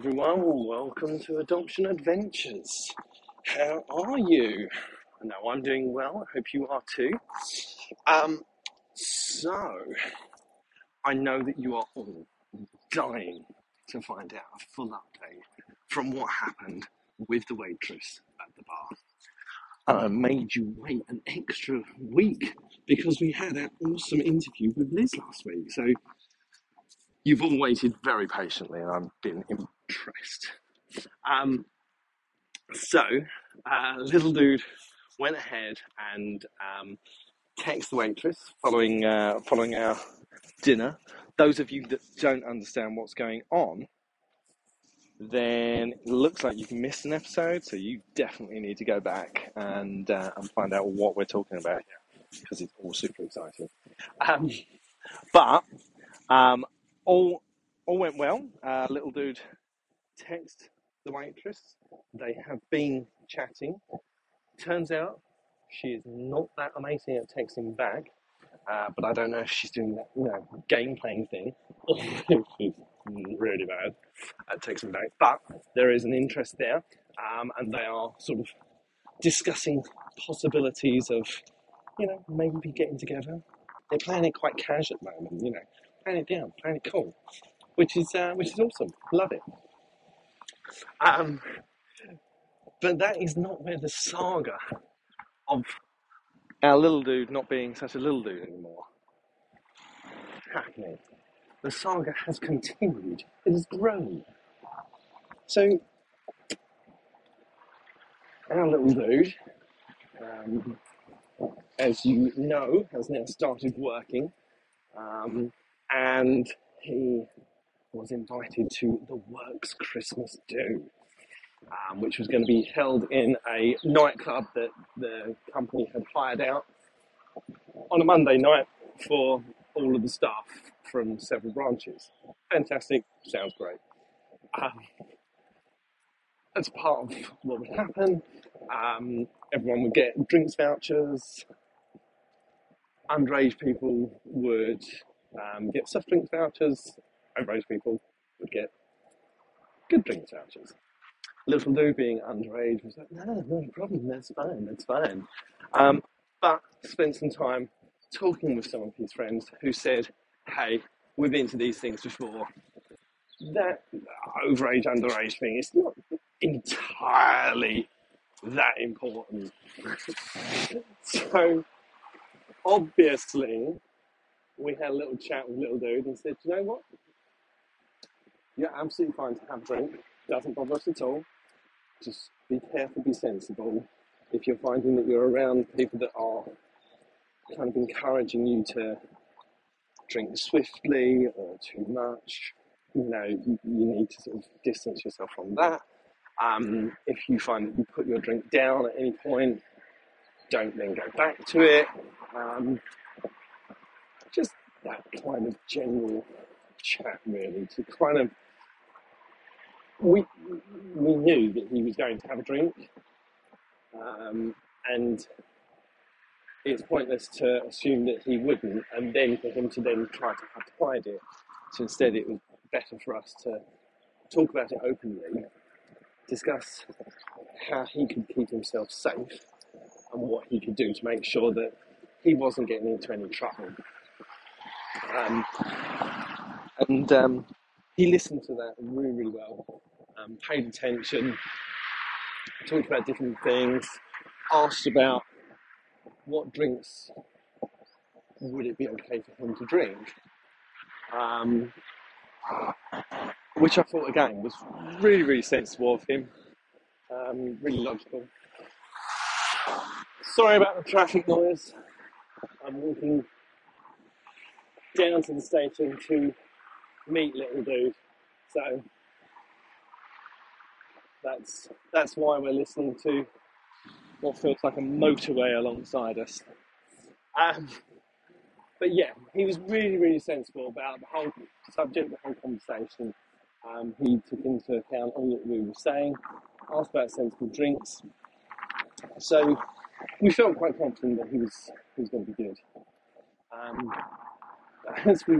everyone. Welcome to Adoption Adventures. How are you? No, I'm doing well. I hope you are too. Um, so, I know that you are all dying to find out a full update from what happened with the waitress at the bar. I made you wait an extra week because we had an awesome interview with Liz last week. So, you've all waited very patiently, and I've been impressed. Um, so, uh, little dude went ahead and um, texted the waitress following uh, following our dinner. Those of you that don't understand what's going on, then it looks like you've missed an episode, so you definitely need to go back and uh, and find out what we're talking about because it's all super exciting. Um, but um, all all went well. Uh, little dude text the waitress. They have been chatting. Turns out she is not that amazing at texting back, uh, but I don't know if she's doing that, you know, game playing thing. really bad at texting back, but there is an interest there, um, and they are sort of discussing possibilities of, you know, maybe getting together. They're playing it quite casual at the moment, you know, playing it down, playing it cool, which is uh, which is awesome. Love it. Um, but that is not where the saga of our little dude not being such a little dude anymore happening. The saga has continued. It has grown. So our little dude, um, as you know, has now started working, um, and he was invited to the Works Christmas Do, um, which was going to be held in a nightclub that the company had hired out on a Monday night for all of the staff from several branches. Fantastic, sounds great. Um, as part of what would happen, um, everyone would get drinks vouchers. Underage people would um, get soft drinks vouchers. Overage people would get good drinks vouchers. Little Lou, being underage, was like, no, no problem, that's fine, that's fine. Um, but spent some time talking with some of his friends who said, hey, we've been to these things before. That overage, underage thing is not entirely that important. so, obviously, we had a little chat with little dude and said, you know what? You're absolutely fine to have a drink. Doesn't bother us at all. Just be careful, be sensible. If you're finding that you're around people that are kind of encouraging you to drink swiftly or too much, you know, you, you need to sort of distance yourself from that. Um, if you find that you put your drink down at any point, don't then go back to it. Um, just that kind of general chat, really, to kind of we we knew that he was going to have a drink, um, and it's pointless to assume that he wouldn't, and then for him to then try to hide it. So instead, it was better for us to talk about it openly, discuss how he could keep himself safe, and what he could do to make sure that he wasn't getting into any trouble. Um, and um, he listened to that really, really well, um, paid attention, talked about different things, asked about what drinks would it be okay for him to drink, um, which I thought again was really, really sensible of him, um, really logical. Sorry about the traffic noise. I'm walking down to the station to meet little dude. So that's that's why we're listening to what feels like a motorway alongside us. Um, but yeah, he was really, really sensible about the whole subject, the whole conversation. Um, he took into account all that we were saying, asked about sensible drinks. So we felt quite confident that he was he was going to be good. Um, as we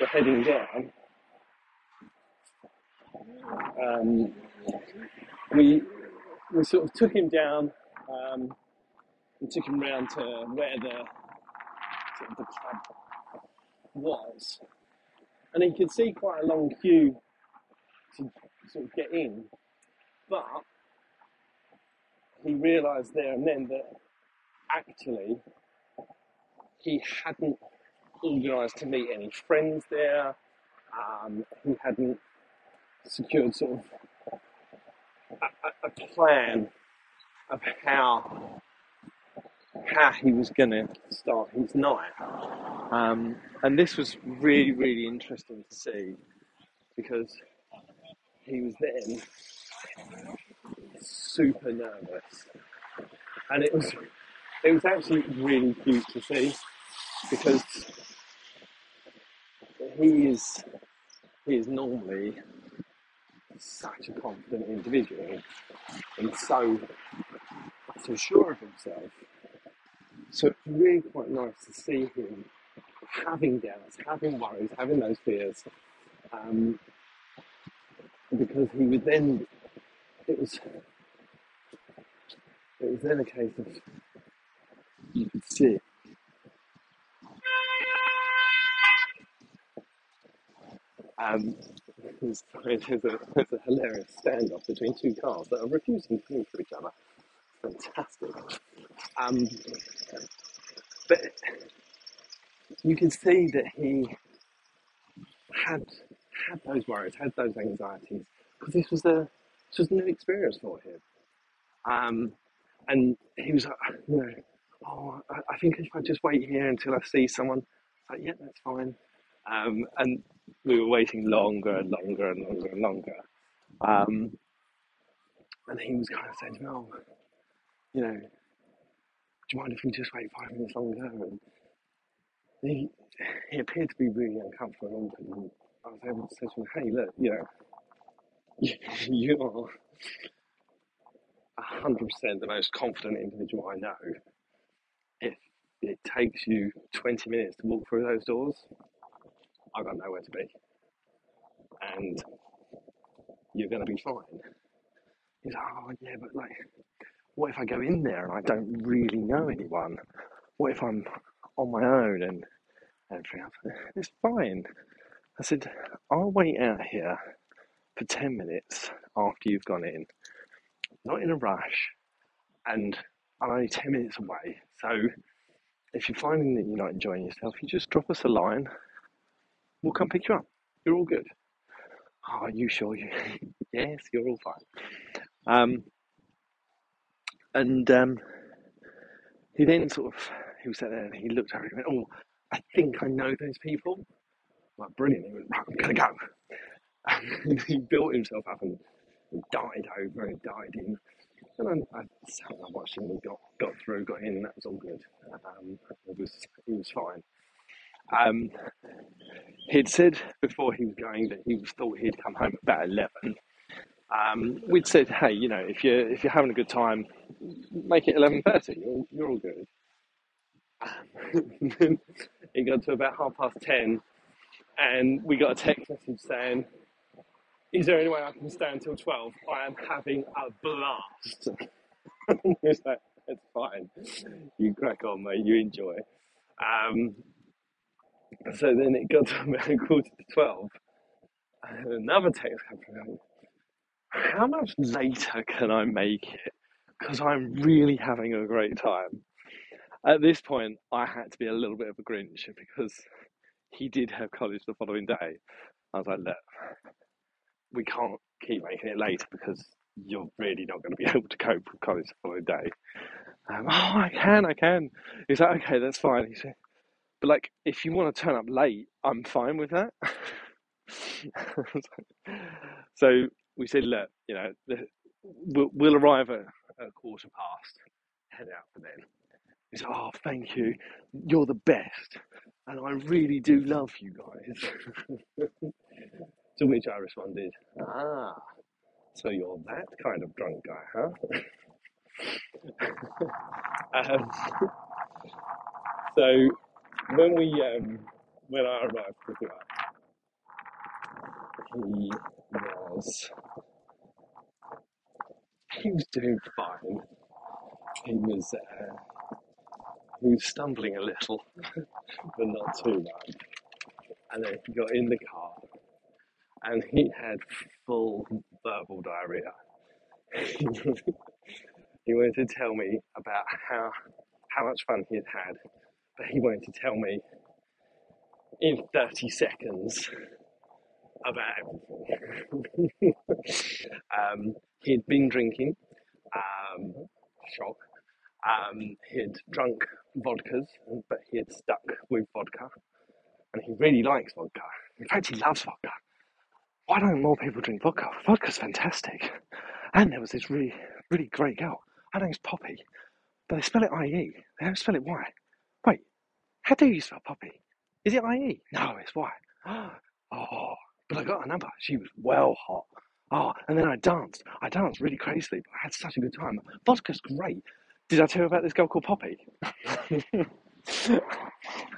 were heading down, um, we we sort of took him down um, and took him round to where the sort of the club was, and he could see quite a long queue to sort of get in, but he realised there and then that actually he hadn't organised to meet any friends there. Um, he hadn't secured sort of a, a, a plan of how how he was going to start his night. Um, and this was really, really interesting to see because he was then super nervous, and it was it was actually really cute to see because he is he is normally such a confident individual and so so sure of himself. So it's really quite nice to see him having doubts, having worries, having those fears, um, because he would then it was it was then a case of you could see it. Um, there's, a, a hilarious standoff between two cars that are refusing to move to each other. Fantastic. Um, but you can see that he had had those worries, had those anxieties, because this was a this was a new experience for him. Um, and he was like, you know, oh, I, I think if I just wait here until I see someone, like, yeah, that's fine. Um, and we were waiting longer and longer and longer and longer. Um, and he was kind of saying to me, oh, you know, do you mind if we just wait five minutes longer? And he, he appeared to be really uncomfortable. And I was able to say to him, hey, look, you know, you are 100% the most confident individual I know. If it takes you 20 minutes to walk through those doors, I've got nowhere to be. And you're going to be fine. He's like, oh, yeah, but like, what if I go in there and I don't really know anyone? What if I'm on my own and everything? It's fine. I said, I'll wait out here for 10 minutes after you've gone in, not in a rush, and I'm only 10 minutes away. So if you're finding that you're not enjoying yourself, you just drop us a line, we'll come pick you up. You're all good. Oh, are you sure? You? yes, you're all fine. Um, and um, he then sort of he was sat there and he looked at me and went, "Oh, I think I know those people." I'm like brilliant. He went, "Right, I'm gonna go." And he built himself up and, and died over and died in. And I, I sat and I watched him. He got got through, got in, and that was all good. Um, it was he was fine. Um, he'd said before he was going that he thought he'd come home about eleven. Um, we'd said, hey, you know, if you're if you're having a good time, make it eleven thirty. You're you're all good. it got to about half past ten, and we got a text message saying, "Is there any way I can stay until 12? I am having a blast." it's like, it's fine. You crack on, mate. You enjoy. Um, so then it got to about quarter to 12, and another text came through. How much later can I make it? Because I'm really having a great time. At this point, I had to be a little bit of a Grinch because he did have college the following day. I was like, look, we can't keep making it later because you're really not going to be able to cope with college the following day. Um, oh, I can, I can. He's like, okay, that's fine. He said, but like, if you want to turn up late, I'm fine with that. so we said, look, you know, the, we'll, we'll arrive at a quarter past, head out for then. He said, oh, thank you. You're the best. And I really do love you guys. to which I responded, ah, so you're that kind of drunk guy, huh? um, so when we, um, when I arrived with him, he was he was doing fine. He was uh, he was stumbling a little, but not too bad. And then he got in the car, and he had full verbal diarrhea. he wanted to tell me about how how much fun he had had, but he wanted to tell me in 30 seconds about um, he'd been drinking, um, shock. Um, he'd drunk vodkas, but he had stuck with vodka, and he really likes vodka. In fact, he loves vodka. Why don't more people drink vodka? Vodka's fantastic. And there was this really, really great girl. Her name's Poppy, but they spell it I-E. They don't spell it Y. Wait, how do you spell Poppy? Is it I-E? No, it's Y. Oh, but I got her number. She was well hot. Oh, and then I danced. I danced really crazily, but I had such a good time. Vodka's great. Did I tell you about this girl called Poppy?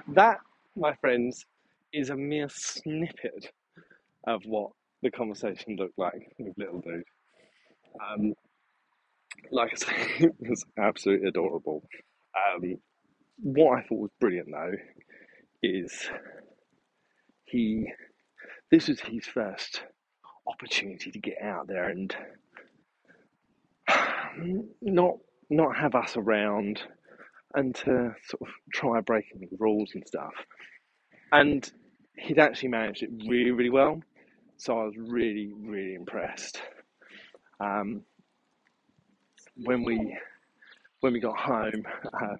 that, my friends, is a mere snippet of what the conversation looked like with little dude. Um, like I say, it was absolutely adorable. Um, what I thought was brilliant though is he. This was his first opportunity to get out there and not not have us around and to sort of try breaking the rules and stuff. And he'd actually managed it really, really well. So I was really, really impressed. Um, when we when we got home, um,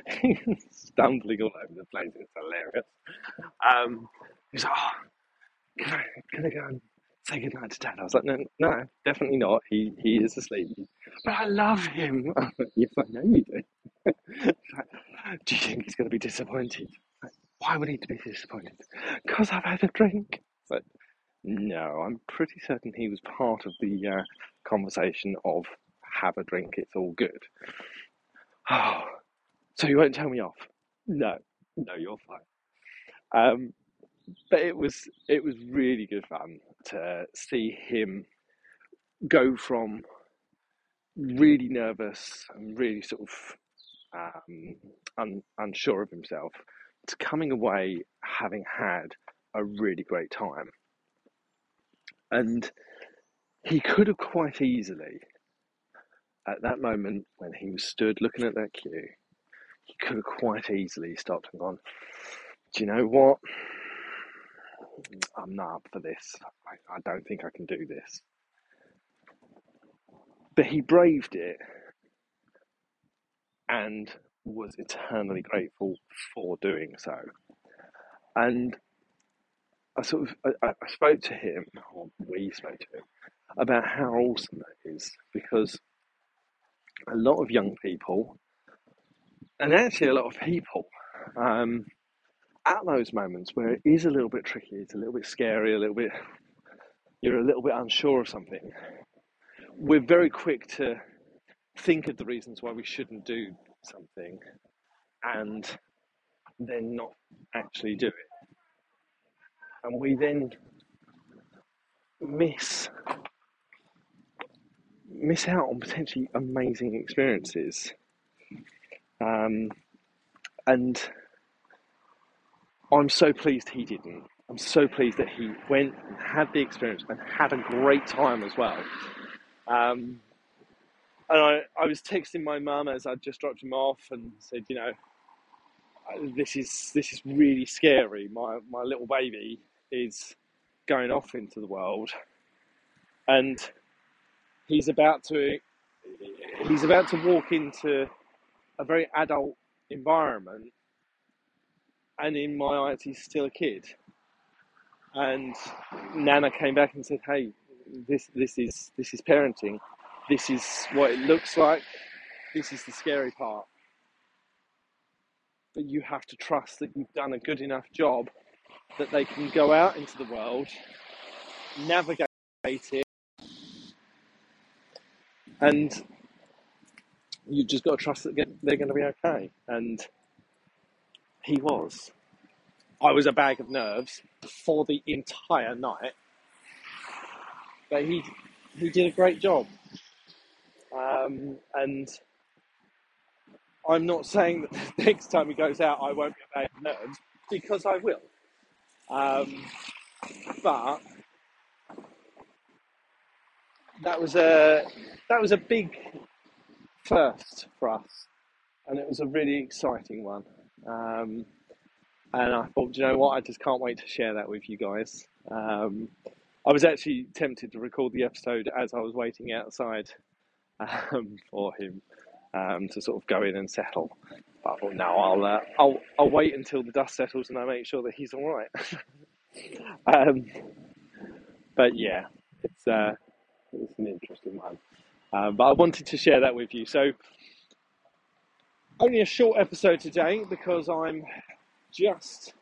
stumbling all over the place. It's hilarious. Um, he was like, "Oh, can I, can I go and say goodnight to Dad?" I was like, "No, no, definitely not. He he is asleep." But I love him. yes, I know you do. like, do you think he's going to be disappointed? Like, Why would he be disappointed? Because I've had a drink. But no, I'm pretty certain he was part of the uh, conversation of have a drink, it's all good. Oh, so you won't tell me off? No, no, you're fine. Um, but it was it was really good fun to see him go from really nervous and really sort of um, un, unsure of himself to coming away having had a really great time. And he could have quite easily, at that moment when he was stood looking at that queue, could have quite easily stopped and gone, Do you know what? I'm not up for this. I, I don't think I can do this. But he braved it and was eternally grateful for doing so. And I sort of I, I spoke to him, or we spoke to him, about how awesome that is because a lot of young people, and actually a lot of people, um, at those moments where it is a little bit tricky, it's a little bit scary, a little bit, you're a little bit unsure of something, we're very quick to think of the reasons why we shouldn't do something and then not actually do it. And we then miss miss out on potentially amazing experiences. Um, and I'm so pleased he didn't. I'm so pleased that he went and had the experience and had a great time as well. Um, and I, I was texting my mum as I just dropped him off and said, you know, this is this is really scary. My my little baby is going off into the world, and he's about to he's about to walk into a very adult environment, and in my eyes, he's still a kid. And Nana came back and said, "Hey, this this is this is parenting. This is what it looks like. This is the scary part. But you have to trust that you've done a good enough job that they can go out into the world, navigate it, and you've just got to trust that they're going to be okay. And he was. I was a bag of nerves for the entire night. but he he did a great job. Um, and I'm not saying that next time he goes out I won't be a bag of nerves because I will. Um, but that was a that was a big first for us, and it was a really exciting one. Um, and I thought, you know what, I just can't wait to share that with you guys. Um, I was actually tempted to record the episode as I was waiting outside um, for him um, to sort of go in and settle. But I thought, no, I'll, uh, I'll I'll wait until the dust settles and I make sure that he's all right. um, but yeah, it's uh, it's an interesting one. Um, but I wanted to share that with you. So only a short episode today because I'm just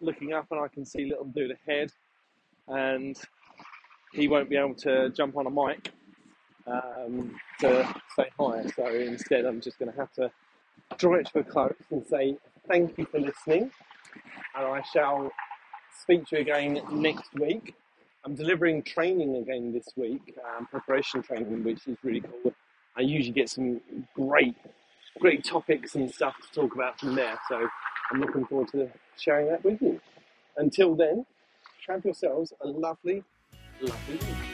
looking up and I can see little dude ahead, and he won't be able to jump on a mic um, to say hi. So instead, I'm just going to have to draw it to a close and say thank you for listening, and I shall speak to you again next week. I'm delivering training again this week, um, preparation training, which is really cool. I usually get some great, great topics and stuff to talk about from there. So I'm looking forward to sharing that with you. Until then, have yourselves a lovely, lovely week.